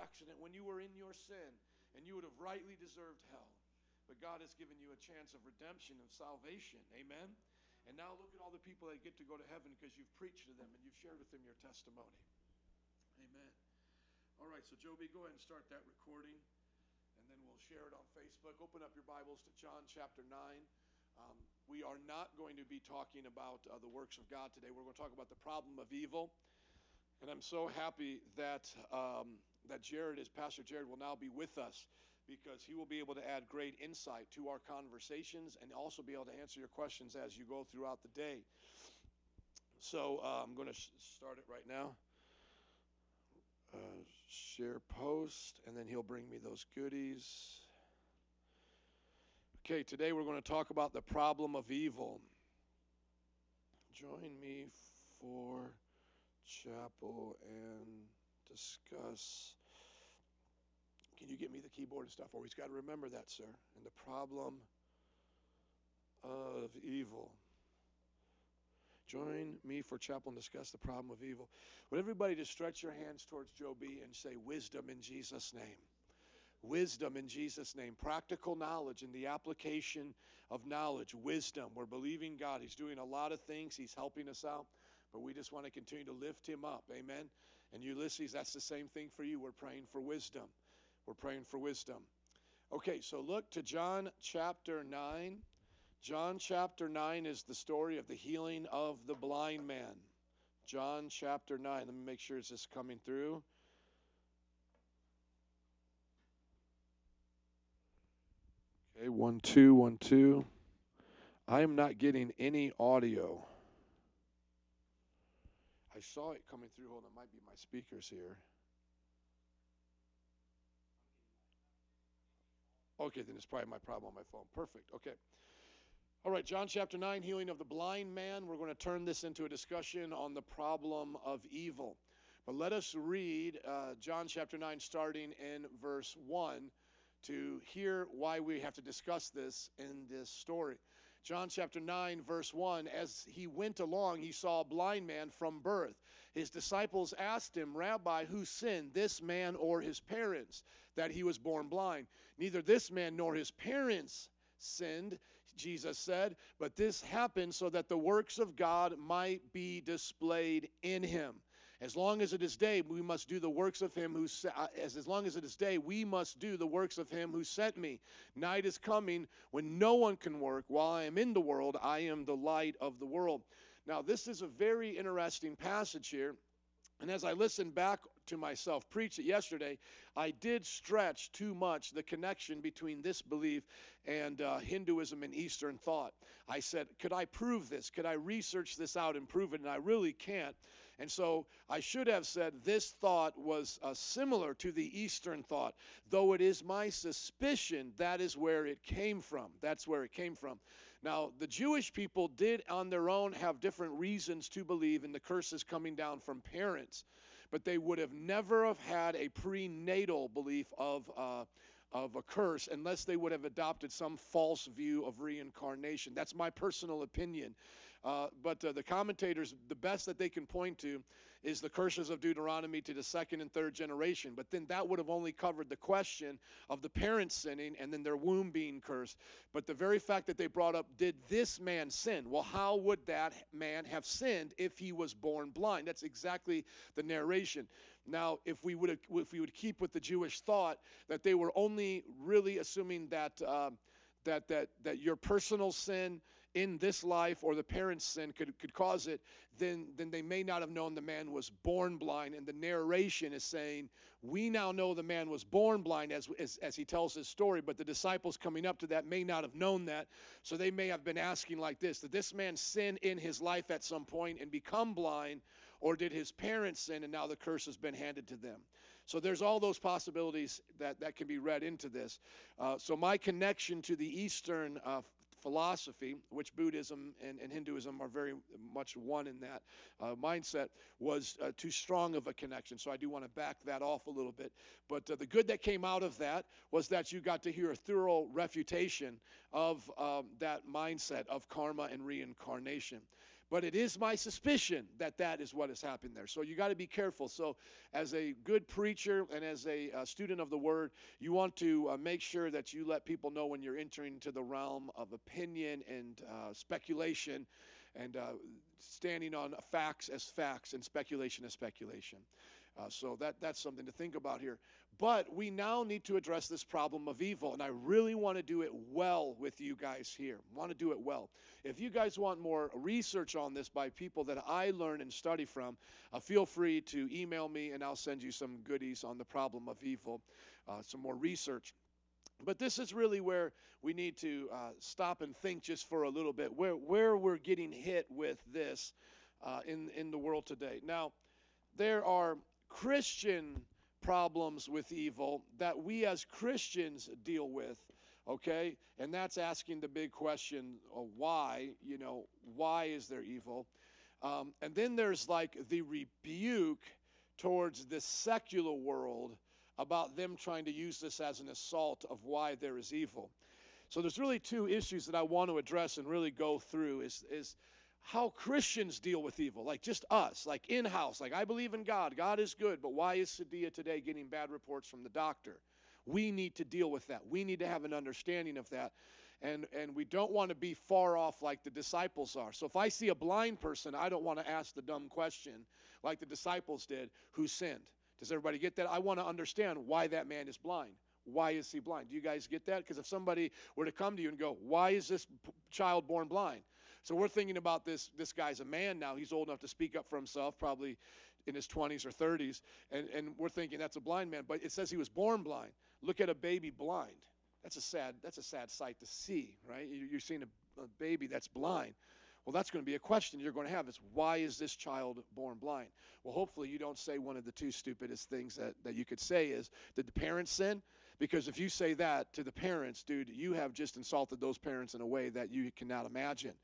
accident when you were in your sin and you would have rightly deserved hell. But God has given you a chance of redemption and salvation. Amen. And now look at all the people that get to go to heaven because you've preached to them and you've shared with them your testimony. Amen. All right, so Joby, go ahead and start that recording and then we'll share it on Facebook. Open up your Bibles to John chapter 9. Um, we are not going to be talking about uh, the works of God today. We're going to talk about the problem of evil. And I'm so happy that, um, that Jared, is, Pastor Jared, will now be with us because he will be able to add great insight to our conversations and also be able to answer your questions as you go throughout the day. So uh, I'm going to sh- start it right now. Uh, share post, and then he'll bring me those goodies. Okay, today we're going to talk about the problem of evil. Join me for chapel and discuss. Can you get me the keyboard and stuff? Always got to remember that, sir. And the problem of evil. Join me for chapel and discuss the problem of evil. Would everybody just stretch your hands towards Joe B and say, Wisdom in Jesus' name? Wisdom in Jesus' name. Practical knowledge and the application of knowledge. Wisdom. We're believing God. He's doing a lot of things, He's helping us out, but we just want to continue to lift Him up. Amen. And Ulysses, that's the same thing for you. We're praying for wisdom. We're praying for wisdom. Okay, so look to John chapter 9. John chapter 9 is the story of the healing of the blind man. John chapter 9. Let me make sure it's just coming through. Okay, one, two, one, two. I am not getting any audio. I saw it coming through. Hold on, it might be my speakers here. Okay, then it's probably my problem on my phone. Perfect. Okay. All right, John chapter 9, healing of the blind man. We're going to turn this into a discussion on the problem of evil. But let us read uh, John chapter 9, starting in verse 1, to hear why we have to discuss this in this story. John chapter 9, verse 1 As he went along, he saw a blind man from birth. His disciples asked him, Rabbi, who sinned, this man or his parents, that he was born blind? Neither this man nor his parents sinned, Jesus said, but this happened so that the works of God might be displayed in him. As long as it is day, we must do the works of him who uh, as as long as it is day, we must do the works of him who sent me. Night is coming when no one can work. While I am in the world, I am the light of the world. Now, this is a very interesting passage here. And as I listened back to myself, preach it yesterday, I did stretch too much the connection between this belief and uh, Hinduism and Eastern thought. I said, could I prove this? Could I research this out and prove it? And I really can't. And so I should have said this thought was uh, similar to the Eastern thought, though it is my suspicion that is where it came from. That's where it came from. Now, the Jewish people did on their own have different reasons to believe in the curses coming down from parents, but they would have never have had a prenatal belief of. Uh, of a curse unless they would have adopted some false view of reincarnation. That's my personal opinion. Uh, but uh, the commentators, the best that they can point to is the curses of Deuteronomy to the second and third generation. But then that would have only covered the question of the parents sinning and then their womb being cursed. But the very fact that they brought up, did this man sin? Well, how would that man have sinned if he was born blind? That's exactly the narration. Now, if we would if we would keep with the Jewish thought that they were only really assuming that uh, that that that your personal sin in this life or the parents' sin could, could cause it, then, then they may not have known the man was born blind. And the narration is saying, We now know the man was born blind as, as, as he tells his story, but the disciples coming up to that may not have known that. So they may have been asking like this Did this man sin in his life at some point and become blind? Or did his parents sin and now the curse has been handed to them? So there's all those possibilities that, that can be read into this. Uh, so my connection to the Eastern uh, philosophy, which Buddhism and, and, Hinduism are very much one in that uh, mindset, was uh, too strong of a connection. So I do want to back that off a little bit. But uh, the good that came out of that was that you got to hear a thorough refutation of um, that mindset of karma and reincarnation. But it is my suspicion that that is what has happened there. So you got to be careful. So, as a good preacher and as a uh, student of the word, you want to uh, make sure that you let people know when you're entering into the realm of opinion and uh, speculation and uh, standing on facts as facts and speculation as speculation. Uh, so that, that's something to think about here. But we now need to address this problem of evil, and I really want to do it well with you guys here. Want to do it well. If you guys want more research on this by people that I learn and study from, uh, feel free to email me, and I'll send you some goodies on the problem of evil, uh, some more research. But this is really where we need to uh, stop and think just for a little bit, where, where we're getting hit with this uh, in, in the world today. Now, there are Christian problems with evil that we as Christians deal with, okay? And that's asking the big question why, you know, why is there evil? Um, and then there's like the rebuke towards the secular world about them trying to use this as an assault of why there is evil. So there's really two issues that I want to address and really go through is, is how Christians deal with evil, like just us, like in house. Like, I believe in God, God is good, but why is Sadia today getting bad reports from the doctor? We need to deal with that. We need to have an understanding of that. And, and we don't want to be far off like the disciples are. So if I see a blind person, I don't want to ask the dumb question like the disciples did who sinned. Does everybody get that? I want to understand why that man is blind. Why is he blind? Do you guys get that? Because if somebody were to come to you and go, Why is this child born blind? So we're thinking about this. This guy's a man now. He's old enough to speak up for himself, probably in his 20s or 30s. And, and we're thinking that's a blind man. But it says he was born blind. Look at a baby blind. That's a sad, that's a sad sight to see, right? You're seeing a, a baby that's blind. Well, that's going to be a question you're going to have is why is this child born blind? Well, hopefully you don't say one of the two stupidest things that, that you could say is, did the parents sin? Because if you say that to the parents, dude, you have just insulted those parents in a way that you cannot imagine.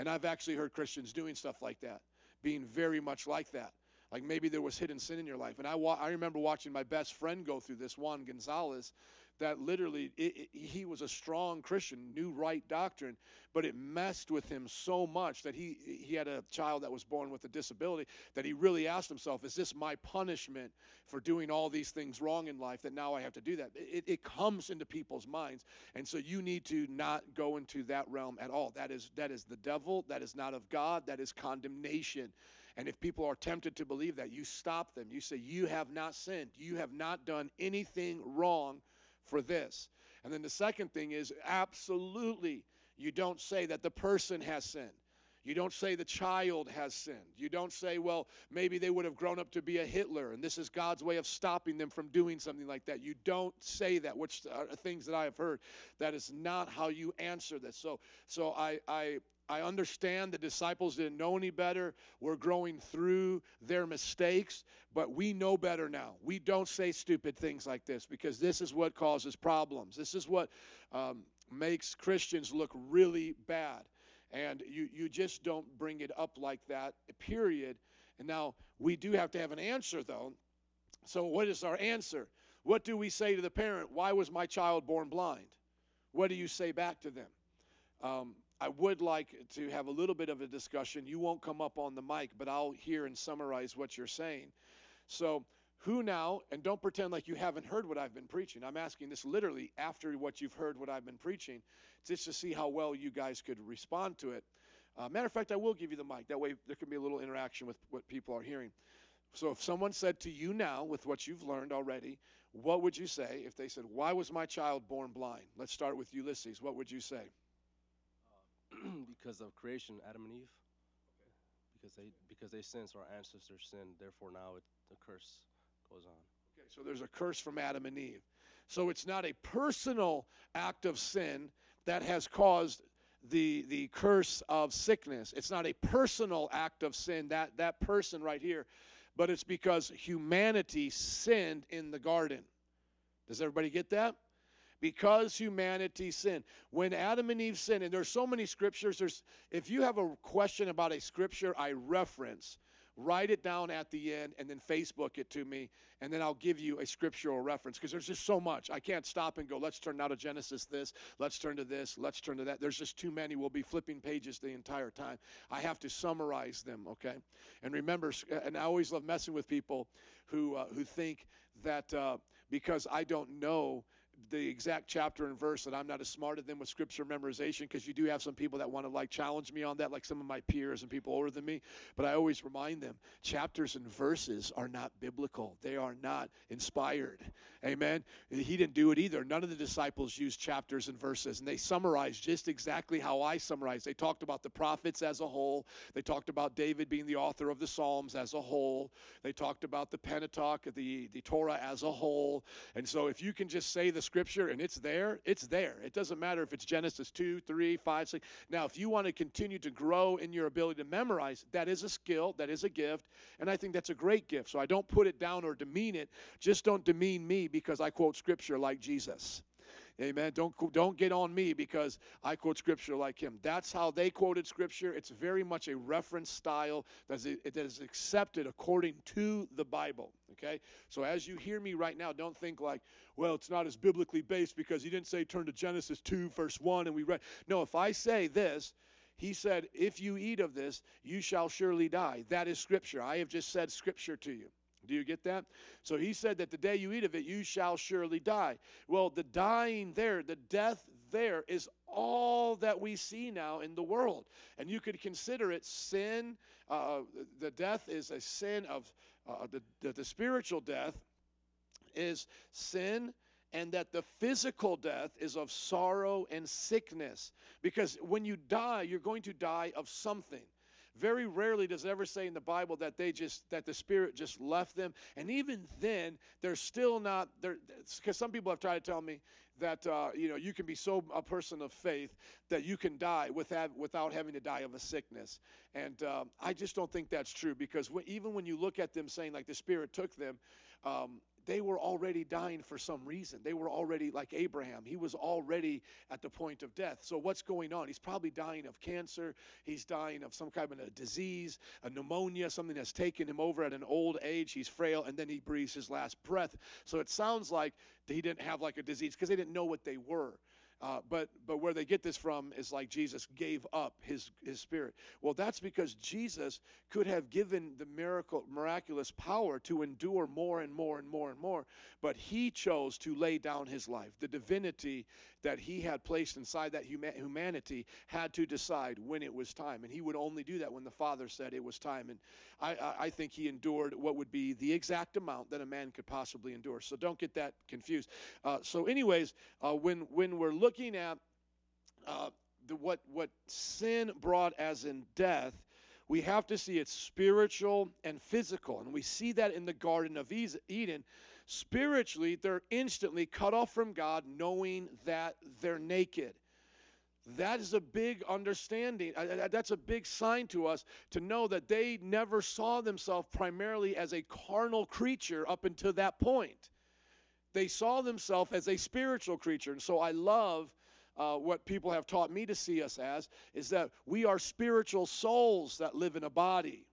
And I've actually heard Christians doing stuff like that, being very much like that. Like maybe there was hidden sin in your life. And I, wa- I remember watching my best friend go through this, Juan Gonzalez, that literally it, it, he was a strong Christian, knew right doctrine, but it messed with him so much that he he had a child that was born with a disability that he really asked himself, "Is this my punishment for doing all these things wrong in life that now I have to do that?" It, it comes into people's minds, and so you need to not go into that realm at all. That is that is the devil. That is not of God. That is condemnation. And if people are tempted to believe that, you stop them. You say, You have not sinned. You have not done anything wrong for this. And then the second thing is absolutely, you don't say that the person has sinned. You don't say the child has sinned. You don't say, well, maybe they would have grown up to be a Hitler and this is God's way of stopping them from doing something like that. You don't say that, which are things that I have heard. That is not how you answer this. So, so I, I, I understand the disciples didn't know any better. We're growing through their mistakes, but we know better now. We don't say stupid things like this because this is what causes problems. This is what um, makes Christians look really bad. And you, you just don't bring it up like that, period. And now we do have to have an answer, though. So, what is our answer? What do we say to the parent? Why was my child born blind? What do you say back to them? Um, I would like to have a little bit of a discussion. You won't come up on the mic, but I'll hear and summarize what you're saying. So, who now, and don't pretend like you haven't heard what I've been preaching. I'm asking this literally after what you've heard what I've been preaching, just to see how well you guys could respond to it. Uh, matter of fact, I will give you the mic. That way there can be a little interaction with what people are hearing. So, if someone said to you now, with what you've learned already, what would you say if they said, Why was my child born blind? Let's start with Ulysses. What would you say? because of creation, Adam and Eve. Because they because they sinned, so our ancestors sinned. Therefore, now it, the curse goes on. Okay, so there's a curse from Adam and Eve. So it's not a personal act of sin that has caused the the curse of sickness. It's not a personal act of sin that that person right here, but it's because humanity sinned in the garden. Does everybody get that? because humanity sinned. When Adam and Eve sinned, and there's so many scriptures, there's if you have a question about a scripture I reference, write it down at the end, and then Facebook it to me, and then I'll give you a scriptural reference because there's just so much. I can't stop and go, let's turn now to Genesis this, let's turn to this, let's turn to that. There's just too many. We'll be flipping pages the entire time. I have to summarize them, okay? And remember, and I always love messing with people who, uh, who think that uh, because I don't know the exact chapter and verse that I'm not as smart as them with scripture memorization because you do have some people that want to like challenge me on that, like some of my peers and people older than me. But I always remind them chapters and verses are not biblical, they are not inspired. Amen. He didn't do it either. None of the disciples used chapters and verses, and they summarized just exactly how I summarized. They talked about the prophets as a whole, they talked about David being the author of the Psalms as a whole, they talked about the Pentateuch, the, the Torah as a whole. And so if you can just say the scripture and it's there, it's there. It doesn't matter if it's Genesis 2, 3, 5, 6. Now, if you want to continue to grow in your ability to memorize, that is a skill, that is a gift, and I think that's a great gift. So I don't put it down or demean it. Just don't demean me because I quote scripture like Jesus. Amen. Don't don't get on me because I quote scripture like him. That's how they quoted scripture. It's very much a reference style that is, accepted according to the Bible. Okay. So as you hear me right now, don't think like, well, it's not as biblically based because he didn't say turn to Genesis two verse one and we read. No, if I say this. He said, If you eat of this, you shall surely die. That is scripture. I have just said scripture to you. Do you get that? So he said that the day you eat of it, you shall surely die. Well, the dying there, the death there, is all that we see now in the world. And you could consider it sin. Uh, the death is a sin of uh, the, the, the spiritual death is sin and that the physical death is of sorrow and sickness. Because when you die, you're going to die of something. Very rarely does it ever say in the Bible that they just that the Spirit just left them, and even then, they're still not there. Because some people have tried to tell me that uh, you know you can be so a person of faith that you can die without without having to die of a sickness, and um, I just don't think that's true. Because even when you look at them saying like the Spirit took them. Um, they were already dying for some reason. They were already like Abraham. He was already at the point of death. So what's going on? He's probably dying of cancer. He's dying of some kind of a disease, a pneumonia, something that's taken him over at an old age. He's frail, and then he breathes his last breath. So it sounds like he didn't have like a disease because they didn't know what they were. Uh, but but where they get this from is like Jesus gave up his his spirit. Well, that's because Jesus could have given the miracle miraculous power to endure more and more and more and more, but he chose to lay down his life. The divinity that he had placed inside that huma- humanity had to decide when it was time, and he would only do that when the Father said it was time. And I, I, I think he endured what would be the exact amount that a man could possibly endure. So don't get that confused. Uh, so, anyways, uh, when when we're looking at uh, the, what what sin brought as in death. We have to see it's spiritual and physical. And we see that in the Garden of Eden Spiritually, they're instantly cut off from God, knowing that they're naked. That is a big understanding. That's a big sign to us to know that they never saw themselves primarily as a carnal creature up until that point. They saw themselves as a spiritual creature. And so I love uh, what people have taught me to see us as is that we are spiritual souls that live in a body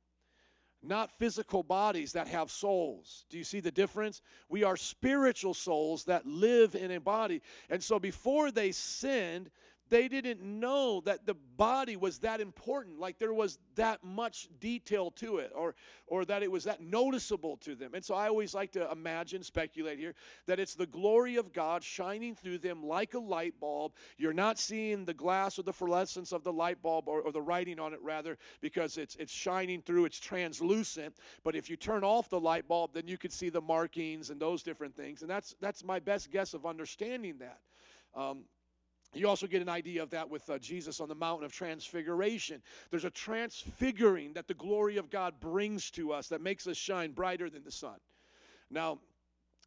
not physical bodies that have souls. Do you see the difference? We are spiritual souls that live in a body. And so before they sinned, they didn't know that the body was that important like there was that much detail to it or or that it was that noticeable to them. And so i always like to imagine speculate here that it's the glory of god shining through them like a light bulb. You're not seeing the glass or the fluorescence of the light bulb or, or the writing on it rather because it's it's shining through it's translucent. But if you turn off the light bulb then you can see the markings and those different things. And that's that's my best guess of understanding that. Um, you also get an idea of that with uh, Jesus on the mountain of transfiguration. There's a transfiguring that the glory of God brings to us that makes us shine brighter than the sun. Now,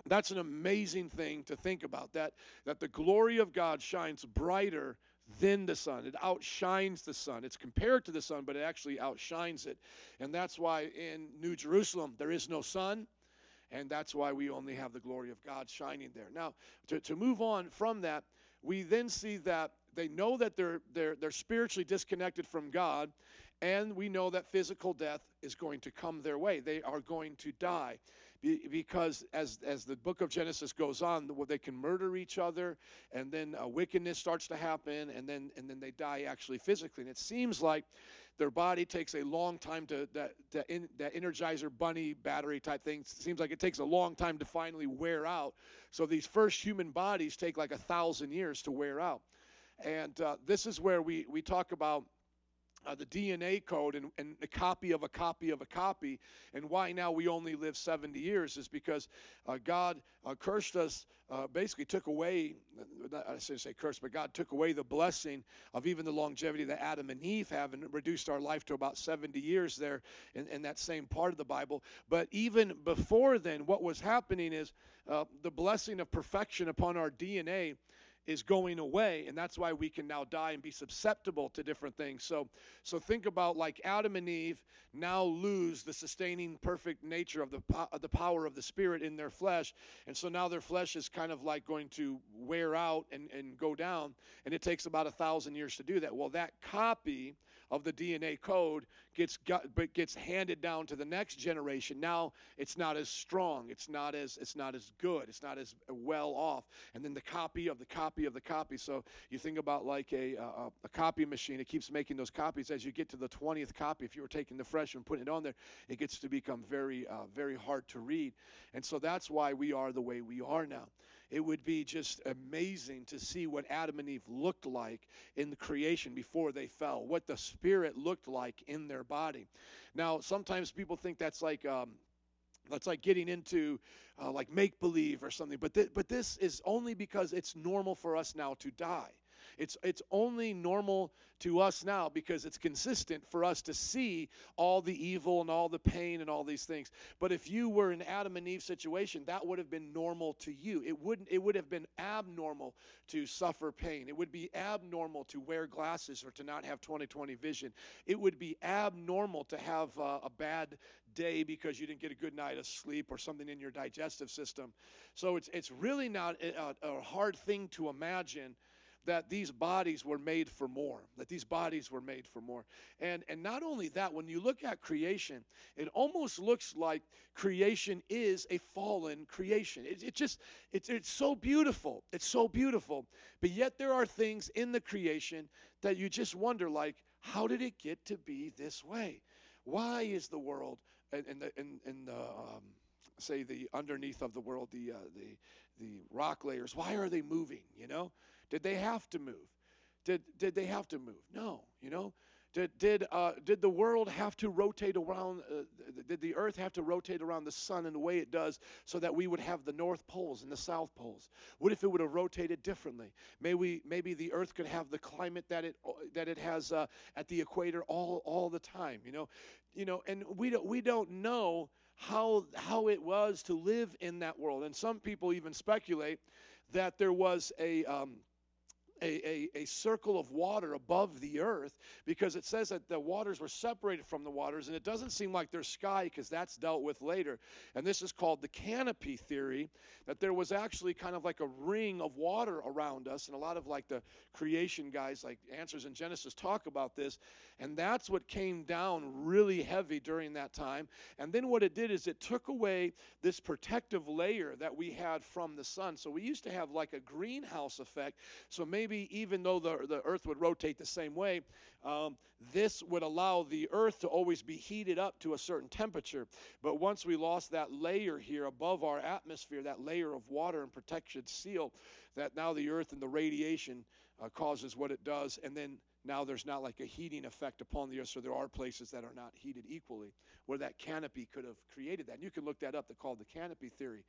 that's an amazing thing to think about that that the glory of God shines brighter than the sun. It outshines the sun. It's compared to the sun, but it actually outshines it. And that's why in New Jerusalem there is no sun and that's why we only have the glory of God shining there. Now, to, to move on from that, we then see that they know that they're they're they're spiritually disconnected from God, and we know that physical death is going to come their way. They are going to die. Because as, as the book of Genesis goes on, they can murder each other, and then uh, wickedness starts to happen, and then and then they die actually physically. And it seems like their body takes a long time to that that, in, that Energizer Bunny battery type thing. Seems like it takes a long time to finally wear out. So these first human bodies take like a thousand years to wear out. And uh, this is where we, we talk about uh, the DNA code and, and a copy of a copy of a copy, and why now we only live 70 years is because uh, God uh, cursed us, uh, basically took away, not, I shouldn't say cursed, but God took away the blessing of even the longevity that Adam and Eve have and reduced our life to about 70 years there in, in that same part of the Bible. But even before then, what was happening is uh, the blessing of perfection upon our DNA is going away and that's why we can now die and be susceptible to different things. So so think about like adam and eve now lose the sustaining perfect nature of the of the power of the spirit in their flesh and so now their flesh is kind of like going to wear out and and go down and it takes about a thousand years to do that. Well that copy of the DNA code gets got, but gets handed down to the next generation. Now it's not as strong. It's not as it's not as good. It's not as well off. And then the copy of the copy of the copy. So you think about like a a, a copy machine. It keeps making those copies. As you get to the twentieth copy, if you were taking the fresh and putting it on there, it gets to become very uh, very hard to read. And so that's why we are the way we are now it would be just amazing to see what Adam and Eve looked like in the creation before they fell, what the spirit looked like in their body. Now, sometimes people think that's like um, that's like getting into uh, like make believe or something, but th- but this is only because it's normal for us now to die. It's, it's only normal to us now because it's consistent for us to see all the evil and all the pain and all these things. But if you were in Adam and Eve situation, that would have been normal to you. It wouldn't it would have been abnormal to suffer pain. It would be abnormal to wear glasses or to not have 20/20 vision. It would be abnormal to have uh, a bad day because you didn't get a good night of sleep or something in your digestive system. So it's it's really not a, a hard thing to imagine that these bodies were made for more that these bodies were made for more. And and not only that when you look at creation it almost looks like creation is a fallen creation. It, it just it's it's so beautiful it's so beautiful. But yet there are things in the creation that you just wonder like how did it get to be this way? Why is the world and in, in the in, in the um, say the underneath of the world the uh, the the rock layers why are they moving you know did they have to move? Did, did they have to move? No, you know. Did, did, uh, did the world have to rotate around, uh, did the earth have to rotate around the sun in the way it does so that we would have the north poles and the south poles? What if it would have rotated differently? May we, maybe the earth could have the climate that it, that it has uh, at the equator all, all the time, you know? You know, and we don't, we don't know how, how it was to live in that world. And some people even speculate that there was a, um, a, a, a, circle of water above the earth because it says that the waters were separated from the waters, and it doesn't seem like there's sky because that's dealt with later. And this is called the canopy theory that there was actually kind of like a ring of water around us, and a lot of like the creation guys, like Answers in Genesis, talk about this. And that's what came down really heavy during that time. And then what it did is it took away this protective layer that we had from the sun. So we used to have like a greenhouse effect. So maybe maybe even though the, the earth would rotate the same way, um, this would allow the earth to always be heated up to a certain temperature. But once we lost that layer here above our atmosphere, that layer of water and protection seal, that now the earth and the radiation uh, causes what it does. And then now there's not like a heating effect upon the earth, so there are places that are not heated equally, where that canopy could have created that. And you can look that up. They're called the canopy theory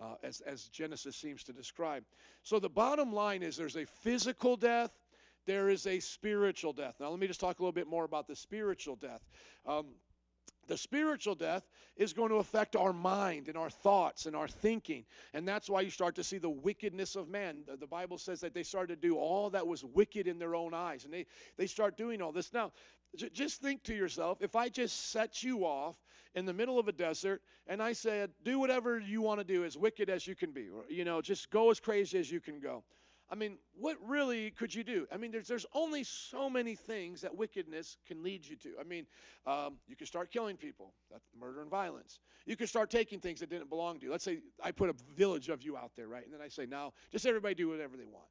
uh, as, as Genesis seems to describe. So the bottom line is there's a physical death, there is a spiritual death. Now, let me just talk a little bit more about the spiritual death. Um, the spiritual death is going to affect our mind and our thoughts and our thinking. And that's why you start to see the wickedness of man. The, the, Bible says that they started to do all that was wicked in their own eyes. And they, they start doing all this. Now, just think to yourself if I just set you off in the middle of a desert and I said, do whatever you want to do, as wicked as you can be, you know, just go as crazy as you can go. I mean, what really could you do? I mean, there's there's only so many things that wickedness can lead you to. I mean, um, you can start killing people, that's murder and violence. You can start taking things that didn't belong to you. Let's say I put a village of you out there, right? And then I say, now just everybody do whatever they want.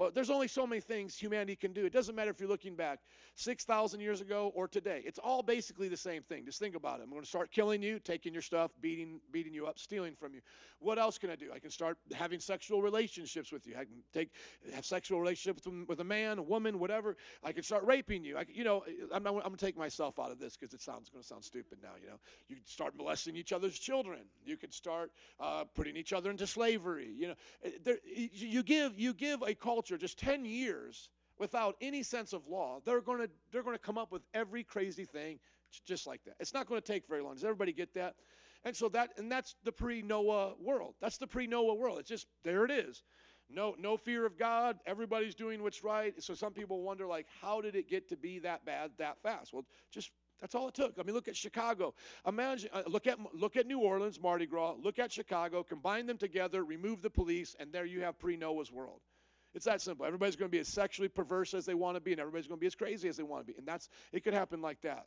Well, there's only so many things humanity can do. It doesn't matter if you're looking back 6,000 years ago or today. It's all basically the same thing. Just think about it. I'm going to start killing you, taking your stuff, beating, beating you up, stealing from you. What else can I do? I can start having sexual relationships with you. I can take have sexual relationships with, a man, a woman, whatever. I can start raping you. I you know, I'm, not, I'm going to take myself out of this because it sounds going to sound stupid now. You know, you can start molesting each other's children. You can start uh, putting each other into slavery. You know, Uh, there, you give you give a culture just 10 years without any sense of law, they're going to they're going to come up with every crazy thing just like that. It's not going to take very long. Does everybody get that? And so that and that's the pre-Noah world. That's the pre-Noah world. It's just there it is. No no fear of God. Everybody's doing what's right. So some people wonder like how did it get to be that bad that fast? Well, just that's all it took. I mean, look at Chicago. Imagine, uh, look at look at New Orleans, Mardi Gras. Look at Chicago. Combine them together. Remove the police, and there you have pre-Noah's world. It's that simple. Everybody's going to be as sexually perverse as they want to be, and everybody's going to be as crazy as they want to be. And that's it. Could happen like that.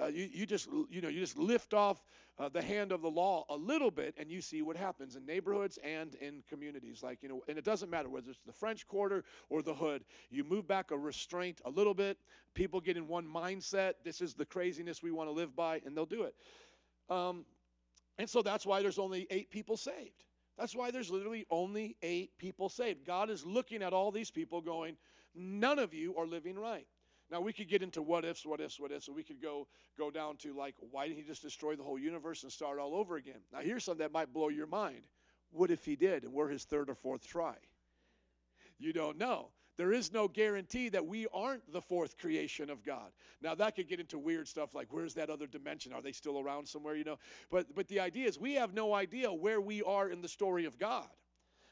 Uh, you, you just you know you just lift off uh, the hand of the law a little bit and you see what happens in neighborhoods and in communities like you know and it doesn't matter whether it's the french quarter or the hood you move back a restraint a little bit people get in one mindset this is the craziness we want to live by and they'll do it um, and so that's why there's only eight people saved that's why there's literally only eight people saved god is looking at all these people going none of you are living right now we could get into what ifs, what ifs, what ifs, and we could go go down to like, why didn't he just destroy the whole universe and start all over again? Now here's something that might blow your mind. What if he did, and we're his third or fourth try? You don't know. There is no guarantee that we aren't the fourth creation of God. Now that could get into weird stuff like where's that other dimension? Are they still around somewhere? You know. But but the idea is we have no idea where we are in the story of God.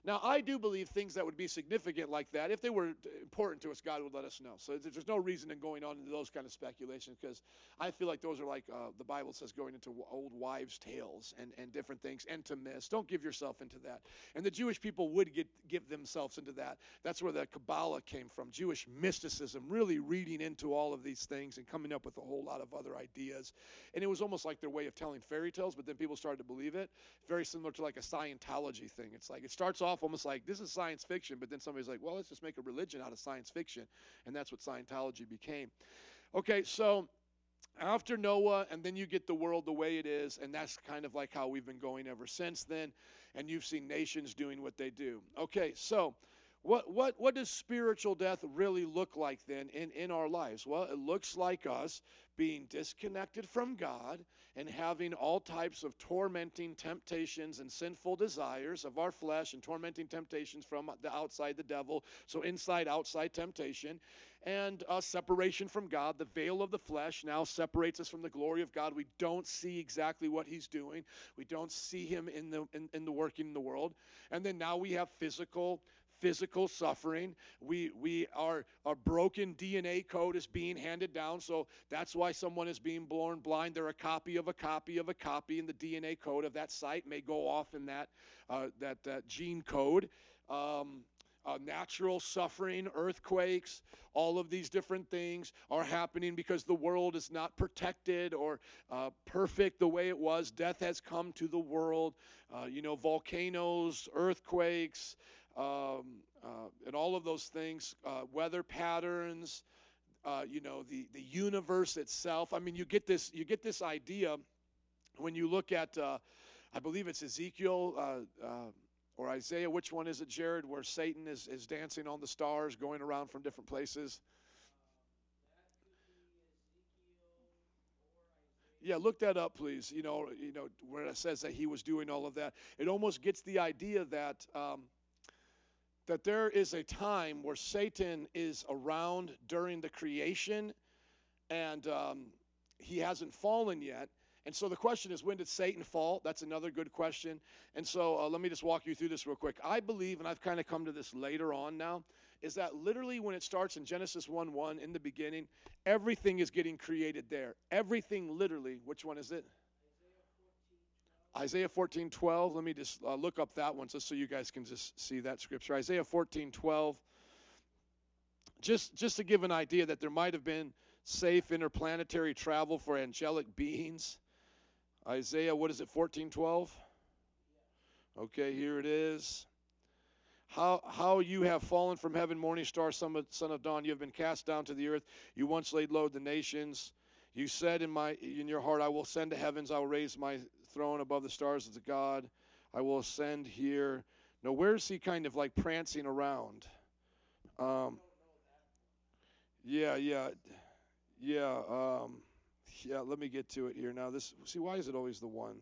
Now, I do believe things that would be significant like that, if they were important to us, God would let us know. So there's no reason in going on into those kind of speculations because I feel like those are like uh, the Bible says going into old wives' tales and, and different things and to miss. Don't give yourself into that. And the Jewish people would get give themselves into that. That's where the Kabbalah came from, Jewish mysticism, really reading into all of these things and coming up with a whole lot of other ideas. And it was almost like their way of telling fairy tales, but then people started to believe it. Very similar to like a Scientology thing. It's like it starts off off almost like this is science fiction, but then somebody's like, well, let's just make a religion out of science fiction. And that's what Scientology became. Okay, so after Noah, and then you get the world the way it is, and that's kind of like how we've been going ever since then. And you've seen nations doing what they do. Okay, so what what what does spiritual death really look like then in, in our lives? Well, it looks like us being disconnected from God and having all types of tormenting temptations and sinful desires of our flesh and tormenting temptations from the outside the devil. So inside outside temptation and uh, separation from God. The veil of the flesh now separates us from the glory of God. We don't see exactly what He's doing. We don't see Him in the in, in the working in the world. And then now we have physical physical suffering. We, we are, our broken DNA code is being handed down. So that's why someone is being born blind. They're a copy of a copy of a copy, and the DNA code of that sight may go off in that, uh, that, that gene code. Um, uh, natural suffering, earthquakes, all of these different things are happening because the world is not protected or uh, perfect the way it was. Death has come to the world. Uh, you know, volcanoes, earthquakes, um, uh, and all of those things, uh, weather patterns, uh, you know, the, the universe itself. I mean, you get this, you get this idea when you look at, uh, I believe it's Ezekiel uh, uh, or Isaiah. Which one is it, Jared, where Satan is, is dancing on the stars, going around from different places? Yeah, look that up, please. You know, you know where it says that he was doing all of that. It almost gets the idea that um, that there is a time where Satan is around during the creation and um, he hasn't fallen yet. And so the question is, when did Satan fall? That's another good question. And so uh, let me just walk you through this real quick. I believe, and I've kind of come to this later on now, is that literally when it starts in Genesis 1 1 in the beginning, everything is getting created there. Everything literally, which one is it? Isaiah 14, 12. Let me just uh, look up that one just so you guys can just see that scripture. Isaiah 14, 12. Just, just to give an idea that there might have been safe interplanetary travel for angelic beings. Isaiah, what is it, 14, 12? Okay, here it is. How, how you have fallen from heaven, morning star, son of, son of dawn. You have been cast down to the earth. You once laid low the nations. You said in my in your heart, I will send to heavens. I will raise my throne above the stars of the God. I will ascend here. Now, where's he kind of like prancing around? Um, yeah, yeah, yeah, um, yeah. Let me get to it here now. This see why is it always the one?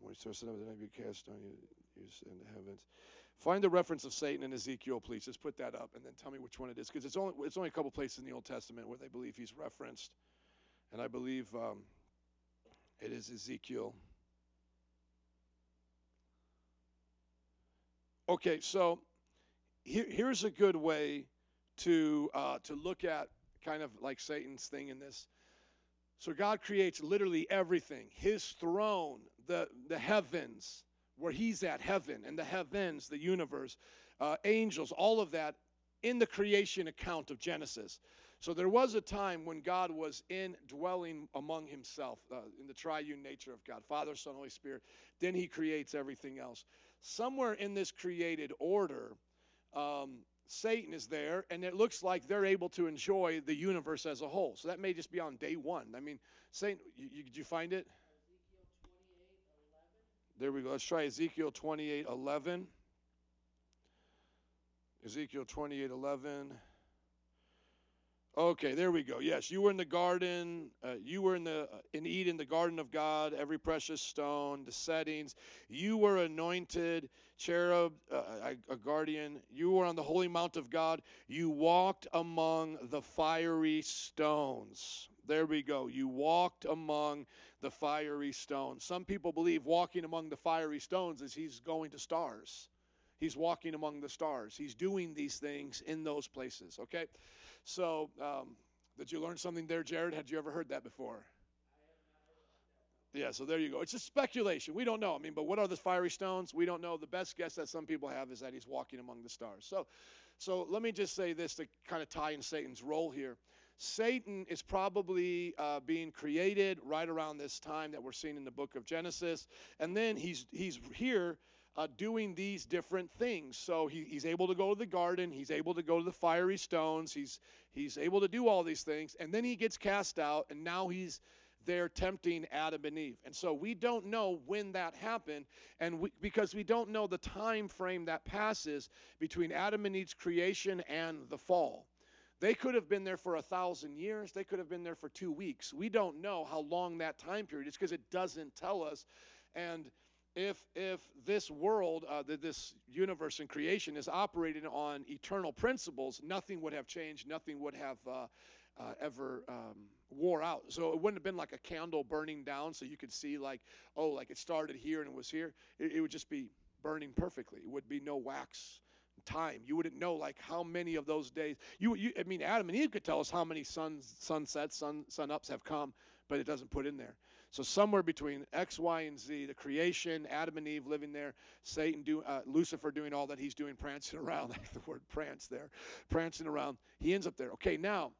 When you start the night, be cast down, you, you ascend to heavens. Find the reference of Satan in Ezekiel, please. Just put that up, and then tell me which one it is, because it's only it's only a couple places in the Old Testament where they believe he's referenced, and I believe um, it is Ezekiel. Okay, so here, here's a good way to uh, to look at kind of like Satan's thing in this. So God creates literally everything. His throne, the the heavens, where He's at, heaven and the heavens, the universe, uh, angels, all of that in the creation account of Genesis. So there was a time when God was indwelling among Himself uh, in the triune nature of God, Father, Son, Holy Spirit. Then He creates everything else. Somewhere in this created order, um, Satan is there, and it looks like they're able to enjoy the universe as a whole. So that may just be on day one. I mean, Satan, you, you, did you find it? There we go. Let's try Ezekiel 28 11. Ezekiel 28 11. Okay, there we go. Yes, you were in the garden. Uh, you were in the uh, in Eden, the garden of God. Every precious stone, the settings. You were anointed cherub, uh, a, a guardian. You were on the holy mount of God. You walked among the fiery stones. There we go. You walked among the fiery stones. Some people believe walking among the fiery stones is he's going to stars. He's walking among the stars. He's doing these things in those places. Okay. So, um, did you learn something there, Jared? Had you ever heard that before? Yeah, so there you go. It's just speculation. We don't know. I mean, but what are the fiery stones? We don't know. The best guess that some people have is that he's walking among the stars. So, so let me just say this to kind of tie in Satan's role here. Satan is probably uh, being created right around this time that we're seeing in the book of Genesis, and then he's he's here uh, doing these different things. So he, he's able to go to the garden, he's able to go to the fiery stones, he's, he's able to do all these things, and then he gets cast out, and now he's there tempting Adam and Eve. And so we don't know when that happened, and we, because we don't know the time frame that passes between Adam and Eve's creation and the fall. They could have been there for a thousand years. They could have been there for two weeks. We don't know how long that time period is because it doesn't tell us. And if if this world, uh, this universe and creation is operating on eternal principles, nothing would have changed. Nothing would have uh, uh, ever um, wore out. So it wouldn't have been like a candle burning down, so you could see like, oh, like it started here and it was here. It, it would just be burning perfectly. It would be no wax time. You wouldn't know like how many of those days. You, you I mean, Adam and Eve could tell us how many suns, sunsets, sun, sun ups have come, but it doesn't put in there. So somewhere between X, Y, and Z, the creation, Adam and Eve living there, Satan do, uh, Lucifer doing all that he's doing, prancing around. the word prance there, prancing around. He ends up there. Okay, now,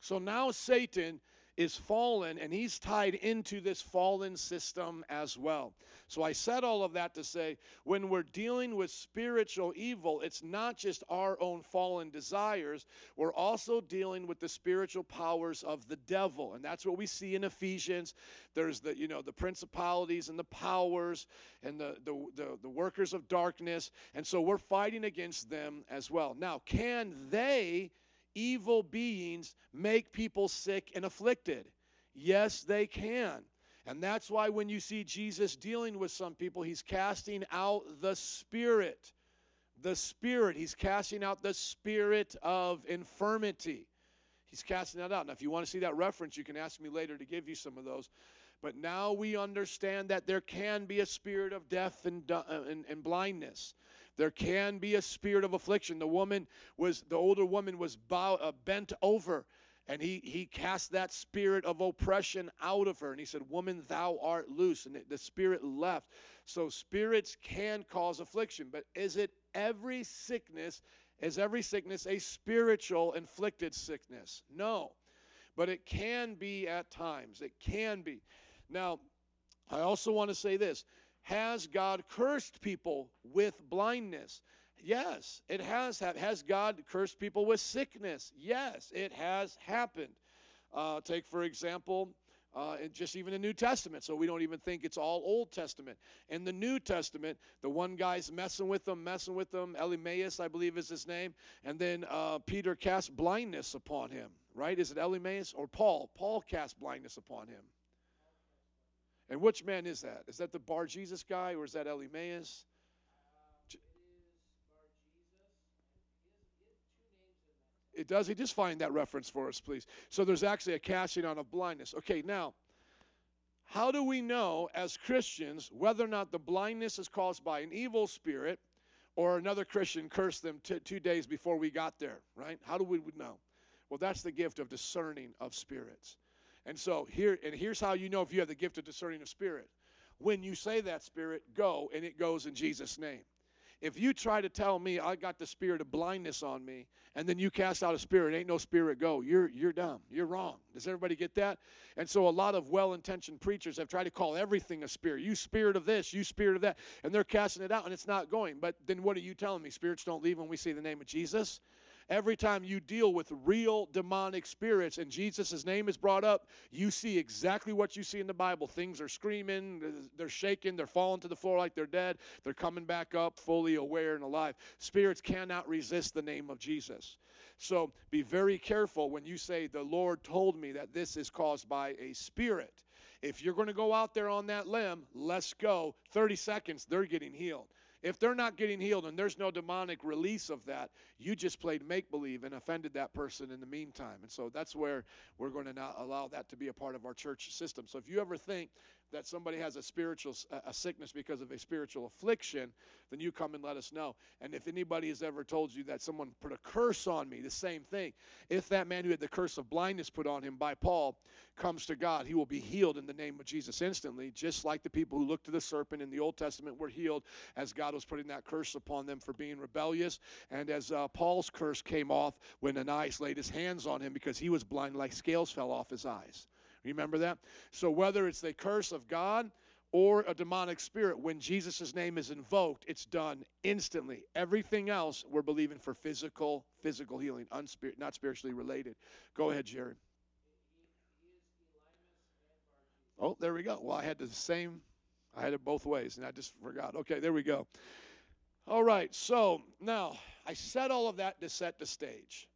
so now Satan is fallen and he's tied into this fallen system as well. So I said all of that to say when we're dealing with spiritual evil, it's not just our own fallen desires, we're also dealing with the spiritual powers of the devil. And that's what we see in Ephesians. There's the, you know, the principalities and the powers and the the, the, the workers of darkness. And so we're fighting against them as well. Now, can they evil beings make people sick and afflicted? Yes, they can. And that's why when you see Jesus dealing with some people, he's casting out the spirit. The spirit. He's casting out the spirit of infirmity. He's casting that out. Now, if you want to see that reference, you can ask me later to give you some of those. But now we understand that there can be a spirit of death and, uh, and, and blindness. There can be a spirit of affliction. The woman was, the older woman was bow, uh, bent over and he he cast that spirit of oppression out of her. And he said woman thou art loose. And the spirit left. So spirits can cause affliction but is it every sickness is every sickness a spiritual inflicted sickness? No. But it can be at times. It can be. Now i also want to say this has god cursed people with blindness Yes, it has. Has God cursed people with sickness? Yes, it has happened. Uh, take, for example, uh, and just even the New Testament, so we don't even think it's all Old Testament. In the New Testament, the one guy's messing with them, messing with them. Elimaeus, I believe, is his name. And then uh, Peter cast blindness upon him, right? Is it Elimaeus or Paul? Paul cast blindness upon him. And which man is that? Is that the Bar Jesus guy or is that Elimaeus? It does. He just find that reference for us, please. So there's actually a casting on of blindness. Okay, now, how do we know as Christians whether or not the blindness is caused by an evil spirit or another Christian cursed them t- two days before we got there, right? How do we know? Well, that's the gift of discerning of spirits. And so here, and here's how you know if you have the gift of discerning of spirit. When you say that spirit, go, and it goes in Jesus' name. If you try to tell me I got the spirit of blindness on me, and then you cast out a spirit, ain't no spirit go. You're you're dumb. You're wrong. Does everybody get that? And so a lot of well-intentioned preachers have tried to call everything a spirit. You spirit of this, you spirit of that, and they're casting it out, and it's not going. But then what are you telling me? Spirits don't leave when we say the name of Jesus. Every time you deal with real demonic spirits and Jesus' name is brought up, you see exactly what you see in the Bible. Things are screaming, they're shaking, they're falling to the floor like they're dead, they're coming back up fully aware and alive. Spirits cannot resist the name of Jesus. So be very careful when you say, The Lord told me that this is caused by a spirit. If you're going to go out there on that limb, let's go. 30 seconds, they're getting healed. If they're not getting healed and there's no demonic release of that, you just played make believe and offended that person in the meantime. And so that's where we're going to not allow that to be a part of our church system. So if you ever think that somebody has a spiritual a sickness because of a spiritual affliction, then you come and let us know. And if anybody has ever told you that someone put a curse on me, the same thing. If that man who had the curse of blindness put on him by Paul comes to God, he will be healed in the name of Jesus instantly, just like the people who looked to the serpent in the Old Testament were healed as God was putting that curse upon them for being rebellious. And as uh, Paul's curse came off when Ananias laid his hands on him because he was blind, like scales fell off his eyes. Remember that? So whether it's the curse of God or a demonic spirit, when Jesus' name is invoked, it's done instantly. Everything else we're believing for physical, physical healing, unspir- not spiritually related. Go ahead, Jared. Oh, there we go. Well, I had the same, I had it both ways, and I just forgot. Okay, there we go. All right, so now I said all of that to set the stage.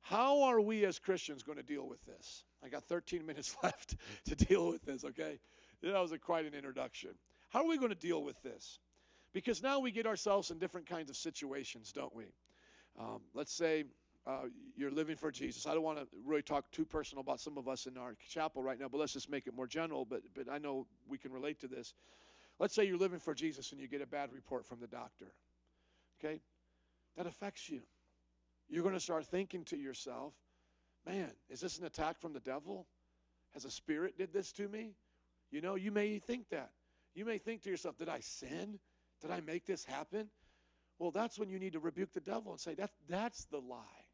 How are we as Christians going to deal with this? I got 13 minutes left to deal with this, okay? That was a, quite an introduction. How are we going to deal with this? Because now we get ourselves in different kinds of situations, don't we? Um, let's say uh, you're living for Jesus. I don't want to really talk too personal about some of us in our chapel right now, but let's just make it more general. But, but I know we can relate to this. Let's say you're living for Jesus and you get a bad report from the doctor. Okay? That affects you. You're going to start thinking to yourself, man, is this an attack from the devil? Has a spirit did this to me? You know, you may think that. You may think to yourself, did I sin? Did I make this happen? Well, that's when you need to rebuke the devil and say, that, that's the lie.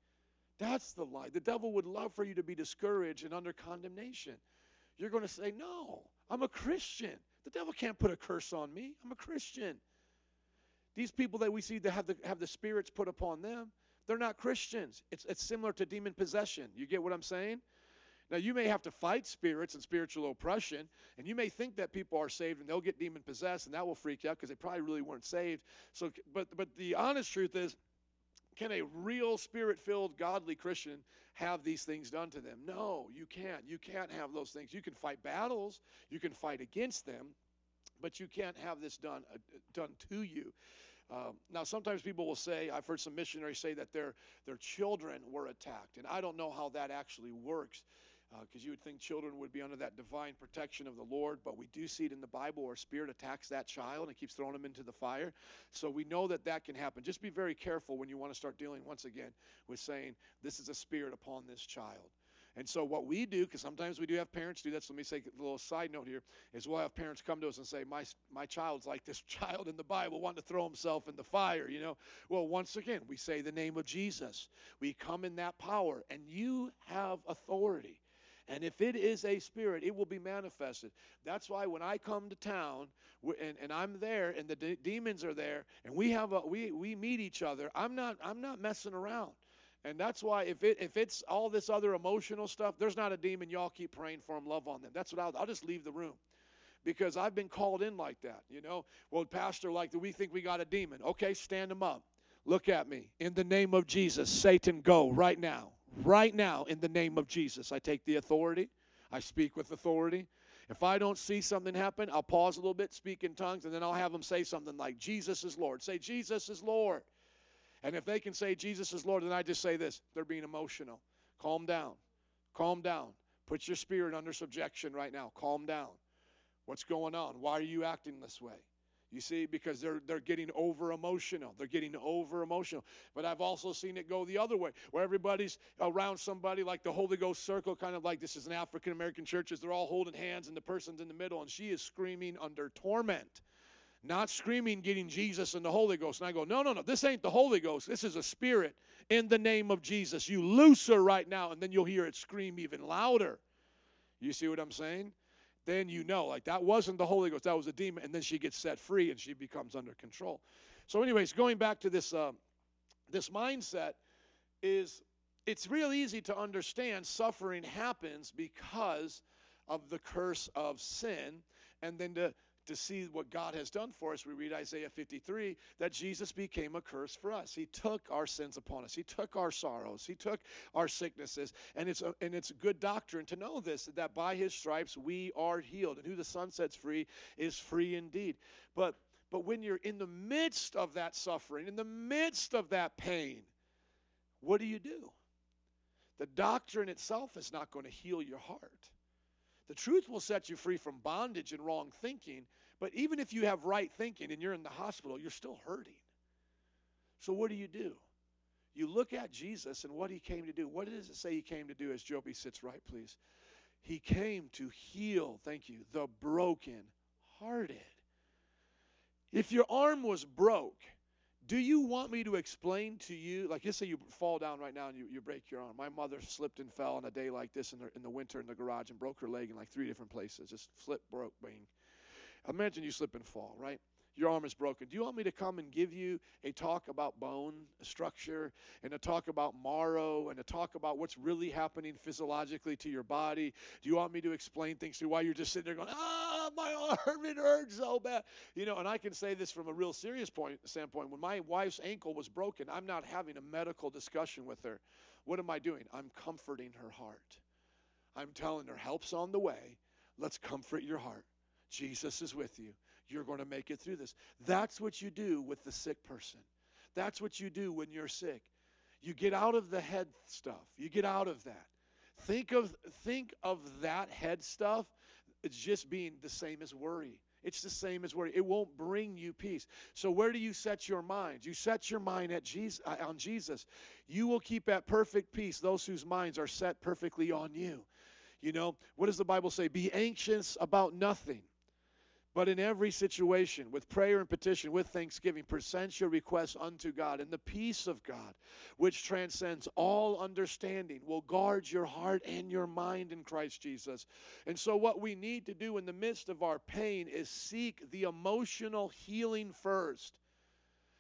That's the lie. The devil would love for you to be discouraged and under condemnation. You're going to say, no, I'm a Christian. The devil can't put a curse on me. I'm a Christian. These people that we see that have the, have the spirits put upon them, they're not Christians. It's, it's similar to demon possession. You get what I'm saying? Now, you may have to fight spirits and spiritual oppression, and you may think that people are saved and they'll get demon possessed, and that will freak you out because they probably really weren't saved. So, but, but the honest truth is, can a real spirit filled, godly Christian have these things done to them? No, you can't. You can't have those things. You can fight battles, you can fight against them, but you can't have this done, uh, done to you. Um, now, sometimes people will say, I've heard some missionaries say that their, their children were attacked, and I don't know how that actually works. because you would think children would be under that divine protection of the Lord, but we do see it in the Bible where spirit attacks that child and keeps throwing them into the fire. So we know that that can happen. Just be very careful when you want to start dealing once again with saying, This is a spirit upon this child. And so what we do, because sometimes we do have parents do that. So let me say a little side note here: is we'll have parents come to us and say, "My my child's like this child in the Bible, wanting to throw himself in the fire." You know. Well, once again, we say the name of Jesus. We come in that power, and you have authority. And if it is a spirit, it will be manifested. That's why when I come to town and, and I'm there and the de- demons are there and we have a we we meet each other, I'm not I'm not messing around. And that's why if it if it's all this other emotional stuff, there's not a demon. Y'all keep praying for them, love on them. That's what I'll, I'll just leave the room because I've been called in like that. You know, well, pastor, like do we think we got a demon. Okay, stand them up. Look at me. In the name of Jesus, Satan, go right now. Right now, in the name of Jesus, I take the authority. I speak with authority. If I don't see something happen, I'll pause a little bit, speak in tongues, and then I'll have them say something like, Jesus is Lord. Say, Jesus is Lord. And if they can say Jesus is Lord, then I just say this they're being emotional. Calm down. Calm down. Put your spirit under subjection right now. Calm down. What's going on? Why are you acting this way? You see, because they're they're getting over emotional. They're getting over emotional. But I've also seen it go the other way, where everybody's around somebody like the Holy Ghost circle, kind of like this is an African American churches. They're all holding hands, and the person's in the middle, and she is screaming under torment not screaming, getting Jesus and the Holy Ghost. And I go, no, no, no, this ain't the Holy Ghost. This is a spirit in the name of Jesus. You loose her right now, and then you'll hear it scream even louder. You see what I'm saying? Then you know, like that wasn't the Holy Ghost, that was a demon. And then she gets set free and she becomes under control. So, anyways, going back to this, uh, this mindset is it's real easy to understand suffering happens because of the curse of sin and then to to see what God has done for us, we read Isaiah 53 that Jesus became a curse for us. He took our sins upon us. He took our sorrows. He took our sicknesses. And it's a, and it's good doctrine to know this that by his stripes we are healed. And who the Son sets free is free indeed. But but when you're in the midst of that suffering, in the midst of that pain, what do you do? The doctrine itself is not going to heal your heart. The truth will set you free from bondage and wrong thinking, but even if you have right thinking and you're in the hospital, you're still hurting. So what do you do? You look at Jesus and what he came to do. What does it say he came to do as Joby sits right, please? He came to heal, thank you, the broken hearted. If your arm was broke, do you want me to explain to you, like let's say you fall down right now and you, you break your arm. My mother slipped and fell on a day like this in the, in the winter in the garage and broke her leg in like three different places. Just flip, broke, bang. Imagine you slip and fall, right? Your arm is broken. Do you want me to come and give you a talk about bone structure and a talk about marrow and a talk about what's really happening physiologically to your body? Do you want me to explain things to you while you're just sitting there going, ah, my arm, it hurts so bad? You know, and I can say this from a real serious point standpoint. When my wife's ankle was broken, I'm not having a medical discussion with her. What am I doing? I'm comforting her heart. I'm telling her, help's on the way. Let's comfort your heart. Jesus is with you. You're going to make it through this. That's what you do with the sick person. That's what you do when you're sick. You get out of the head stuff. You get out of that. Think of think of that head stuff it's just being the same as worry. It's the same as worry. It won't bring you peace. So where do you set your mind? You set your mind at Jesus uh, on Jesus. You will keep at perfect peace those whose minds are set perfectly on you. You know, what does the Bible say? Be anxious about nothing. But in every situation, with prayer and petition, with thanksgiving, present your requests unto God, and the peace of God, which transcends all understanding, will guard your heart and your mind in Christ Jesus. And so, what we need to do in the midst of our pain is seek the emotional healing first.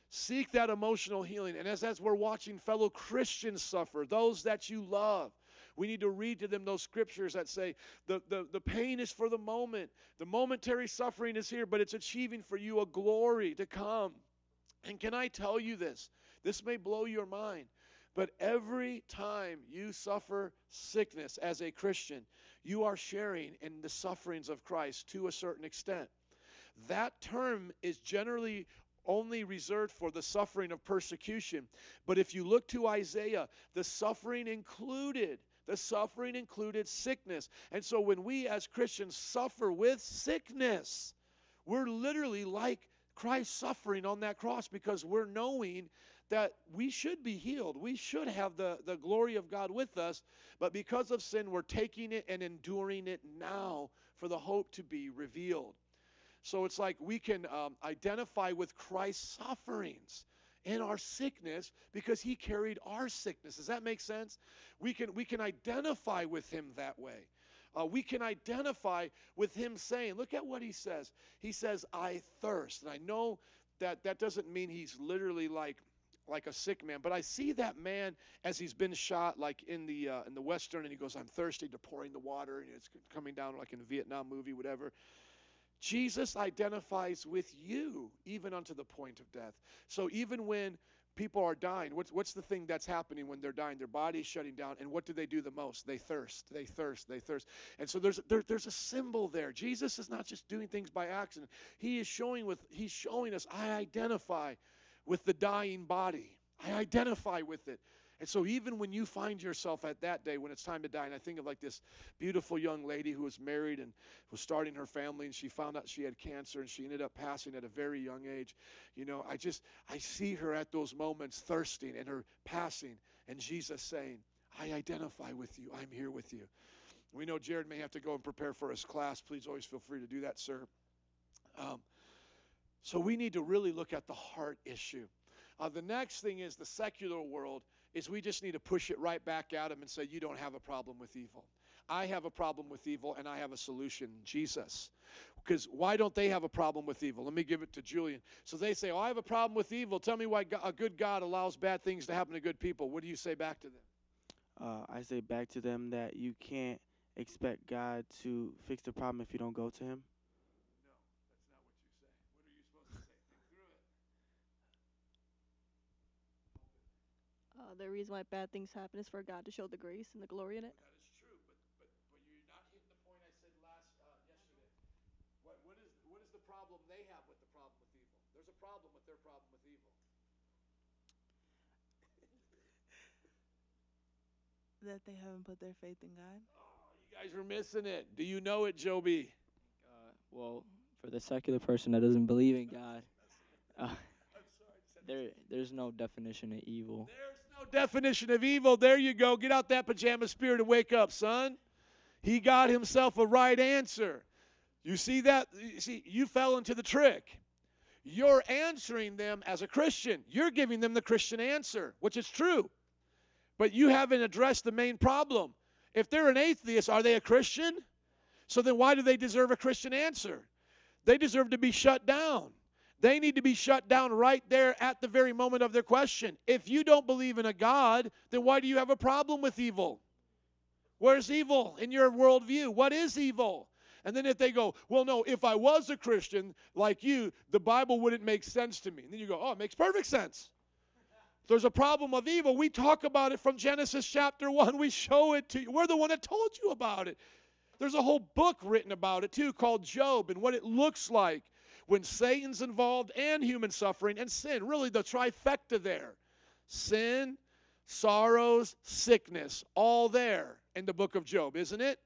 Seek that emotional healing. And as, as we're watching fellow Christians suffer, those that you love, we need to read to them those scriptures that say the, the, the pain is for the moment, the momentary suffering is here, but it's achieving for you a glory to come. And can I tell you this? This may blow your mind, but every time you suffer sickness as a Christian, you are sharing in the sufferings of Christ to a certain extent. That term is generally only reserved for the suffering of persecution. But if you look to Isaiah, the suffering included The suffering included sickness. And so when we as Christians suffer with sickness, we're literally like Christ suffering on that cross because we're knowing that we should be healed. We should have the, the glory of God with us, but because of sin, we're taking it and enduring it now for the hope to be revealed. So it's like we can um, identify with Christ's sufferings in our sickness because he carried our sickness. Does that make sense? We can, we can identify with him that way. Uh, we can identify with him saying, look at what he says. He says, I thirst. And I know that that doesn't mean he's literally like like a sick man. But I see that man as he's been shot, like in the uh, in the western, and he goes, "I'm thirsty." To pouring the water, and it's coming down like in a Vietnam movie, whatever. Jesus identifies with you even unto the point of death. So even when people are dying, what's what's the thing that's happening when they're dying? Their body's shutting down, and what do they do the most? They thirst. They thirst. They thirst. And so there's there, there's a symbol there. Jesus is not just doing things by accident. He is showing with he's showing us I identify with the dying body. I identify with it. And so, even when you find yourself at that day when it's time to die, and I think of like this beautiful young lady who was married and was starting her family, and she found out she had cancer and she ended up passing at a very young age. You know, I just, I see her at those moments thirsting and her passing, and Jesus saying, I identify with you. I'm here with you. We know Jared may have to go and prepare for his class. Please always feel free to do that, sir. Um, so we need to really look at the heart issue. Uh, the next thing is the secular world is we just need to push it right back at them and say you don't have a problem with evil. I have a problem with evil and I have a solution, Jesus. Because why don't they have a problem with evil? Let me give it to Julian. So they say, Oh, I have a problem with evil. Tell me why a good God allows bad things to happen to good people. What do you say back to them? Uh, I say back to them that you can't expect God to fix the problem if you don't go to Him. The reason why bad things happen is for God to show the grace and the glory in it. That is true, but but but you're not hitting the point I said last uh, yesterday. What what is what is the problem they have with the problem with evil? There's a problem with their problem with evil. that they haven't put their faith in God. Oh, you guys were missing it. Do you know it, Joby? Uh, well, for the secular person that doesn't believe in God, uh, there there's no definition of evil. There's no definition of evil. There you go. Get out that pajama spirit and wake up, son. He got himself a right answer. You see that? You see, you fell into the trick. You're answering them as a Christian. You're giving them the Christian answer, which is true. But you haven't addressed the main problem. If they're an atheist, are they a Christian? So then why do they deserve a Christian answer? They deserve to be shut down. They need to be shut down right there at the very moment of their question. If you don't believe in a God, then why do you have a problem with evil? Where's evil in your worldview? What is evil? And then if they go, well, no, if I was a Christian like you, the Bible wouldn't make sense to me. And then you go, oh, it makes perfect sense. There's a problem of evil. We talk about it from Genesis chapter 1. We show it to you. We're the one that told you about it. There's a whole book written about it too called Job and what it looks like when Satan's involved and human suffering and sin. Really, the trifecta there sin, sorrows, sickness, all there in the book of Job, isn't it?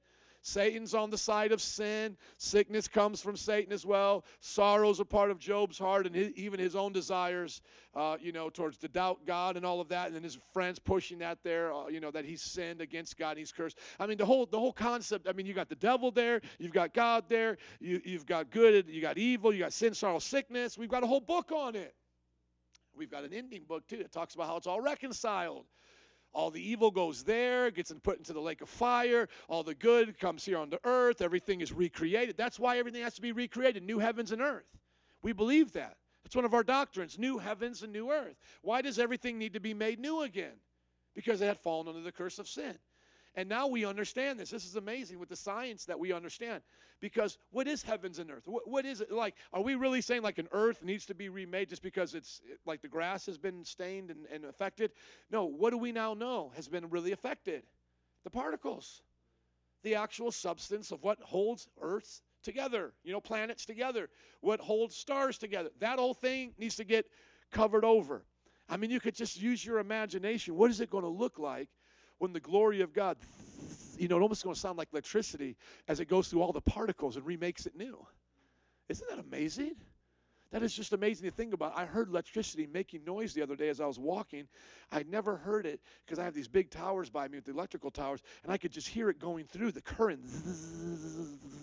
Satan's on the side of sin. Sickness comes from Satan as well. Sorrow's a part of Job's heart and his, even his own desires, uh, you know, towards to doubt God and all of that. And then his friends pushing that there, uh, you know, that he's sinned against God. and he's cursed. I mean, the whole the whole concept. I mean, you got the devil there. You've got God there. You, you've got good. You got evil. You got sin, sorrow, sickness. We've got a whole book on it. We've got an ending book too that talks about how it's all reconciled. All the evil goes there, gets put into the lake of fire. All the good comes here on the earth. Everything is recreated. That's why everything has to be recreated new heavens and earth. We believe that. It's one of our doctrines new heavens and new earth. Why does everything need to be made new again? Because it had fallen under the curse of sin. And now we understand this. This is amazing with the science that we understand. Because what is heavens and earth? what, what is it like? Are we really saying like an earth needs to be remade just because it's like the grass has been stained and, and affected? No, what do we now know has been really affected? The particles, the actual substance of what holds earth together, you know, planets together, what holds stars together. That whole thing needs to get covered over. I mean, you could just use your imagination. What is it going to look like when the glory of God you know, it almost going to sound like electricity as it goes through all the particles and remakes it new. Isn't that amazing? That is just amazing to think about. I heard electricity making noise the other day as I was walking. I'd never heard it because I have these big towers by me with the electrical towers, and I could just hear it going through the current.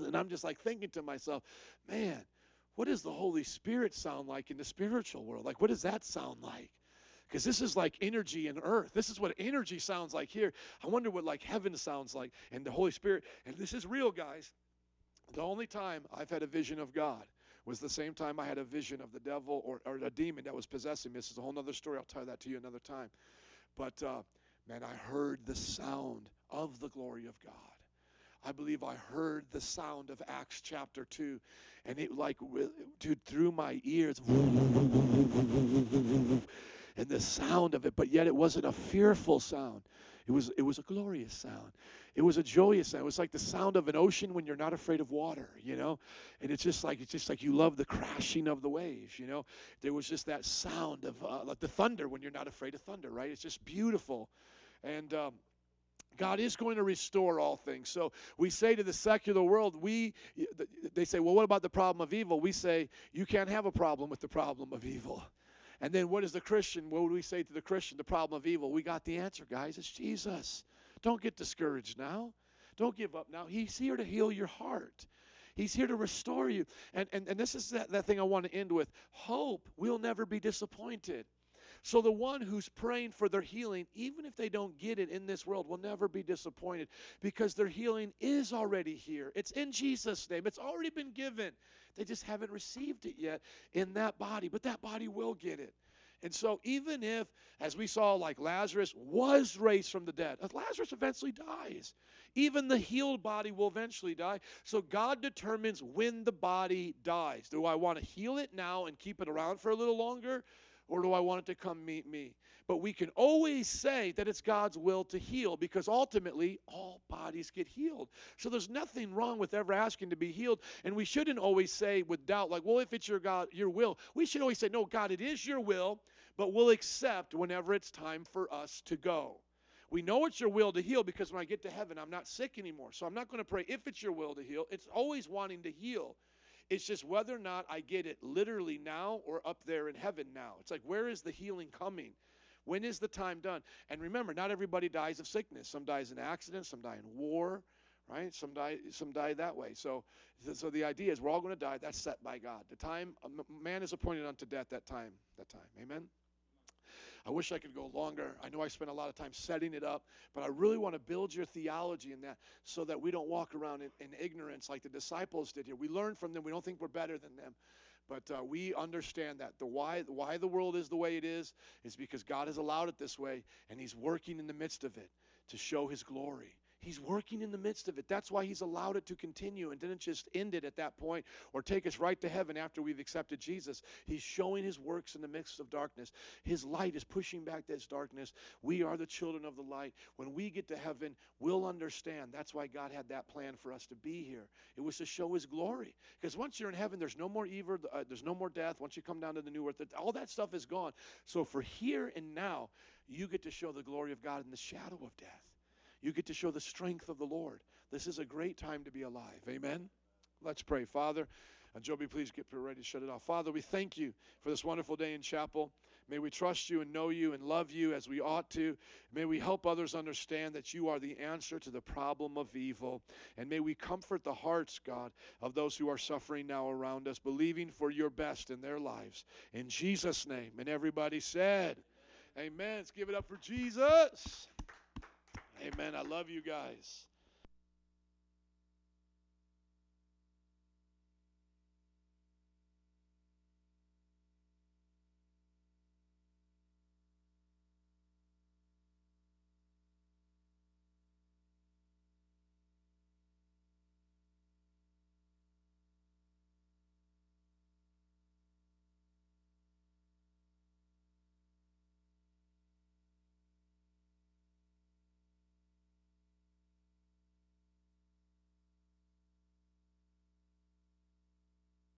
And I'm just like thinking to myself, man, what does the Holy Spirit sound like in the spiritual world? Like, what does that sound like? Because this is like energy in earth. This is what energy sounds like here. I wonder what like heaven sounds like and the Holy Spirit. And this is real, guys. The only time I've had a vision of God was the same time I had a vision of the devil or, or a demon that was possessing me. This is a whole other story. I'll tell that to you another time. But uh, man, I heard the sound of the glory of God. I believe I heard the sound of Acts chapter 2, and it like, dude, through my ears, and the sound of it, but yet it wasn't a fearful sound. It was, it was a glorious sound. It was a joyous sound. It was like the sound of an ocean when you're not afraid of water, you know? And it's just like, it's just like you love the crashing of the waves, you know? There was just that sound of uh, like the thunder when you're not afraid of thunder, right? It's just beautiful. And, um, God is going to restore all things. So we say to the secular world, we they say, "Well, what about the problem of evil?" We say, "You can't have a problem with the problem of evil." And then what is the Christian? What would we say to the Christian? The problem of evil. We got the answer, guys. It's Jesus. Don't get discouraged now. Don't give up now. He's here to heal your heart. He's here to restore you. And, and, and this is that, that thing I want to end with. Hope will never be disappointed. So the one who's praying for their healing, even if they don't get it in this world, will never be disappointed because their healing is already here. It's in Jesus' name, it's already been given. They just haven't received it yet in that body, but that body will get it. And so, even if, as we saw, like Lazarus was raised from the dead, uh, Lazarus eventually dies. Even the healed body will eventually die. So, God determines when the body dies. Do I want to heal it now and keep it around for a little longer? Or do I want it to come meet me? But we can always say that it's God's will to heal because ultimately all bodies get healed. So there's nothing wrong with ever asking to be healed. And we shouldn't always say with doubt, like, well, if it's your God, your will. We should always say, no, God, it is your will, but we'll accept whenever it's time for us to go. We know it's your will to heal because when I get to heaven, I'm not sick anymore. So I'm not going to pray if it's your will to heal. It's always wanting to heal. It's just whether or not I get it literally now or up there in heaven now. It's like, where is the healing coming? When is the time done? And remember, not everybody dies of sickness. Some dies in accidents, some die in war, right? Some die, some die that way. So, so the idea is we're all going to die. That's set by God. The time man is appointed unto death. That time, that time. Amen. I wish I could go longer. I know I spent a lot of time setting it up, but I really want to build your theology in that so that we don't walk around in, in ignorance like the disciples did here. We learn from them. We don't think we're better than them. But uh, we understand that the why why the world is the way it is is because God has allowed it this way, and He's working in the midst of it to show His glory. He's working in the midst of it. That's why He's allowed it to continue and didn't just end it at that point or take us right to heaven after we've accepted Jesus. He's showing His works in the midst of darkness. His light is pushing back this darkness. We are the children of the light. When we get to heaven, we'll understand. That's why God had that plan for us to be here. It was to show His glory. Because once you're in heaven, there's no more evil, uh, there's no more death. Once you come down to the new earth, all that stuff is gone. So for here and now, you get to show the glory of God in the shadow of death. You get to show the strength of the Lord. This is a great time to be alive. Amen. Let's pray. Father, and Joby, please get ready to shut it off. Father, we thank you for this wonderful day in chapel. May we trust you and know you and love you as we ought to. May we help others understand that you are the answer to the problem of evil. And may we comfort the hearts, God, of those who are suffering now around us, believing for your best in their lives. In Jesus' name. And everybody said, Amen. Let's give it up for Jesus. Amen. I love you guys.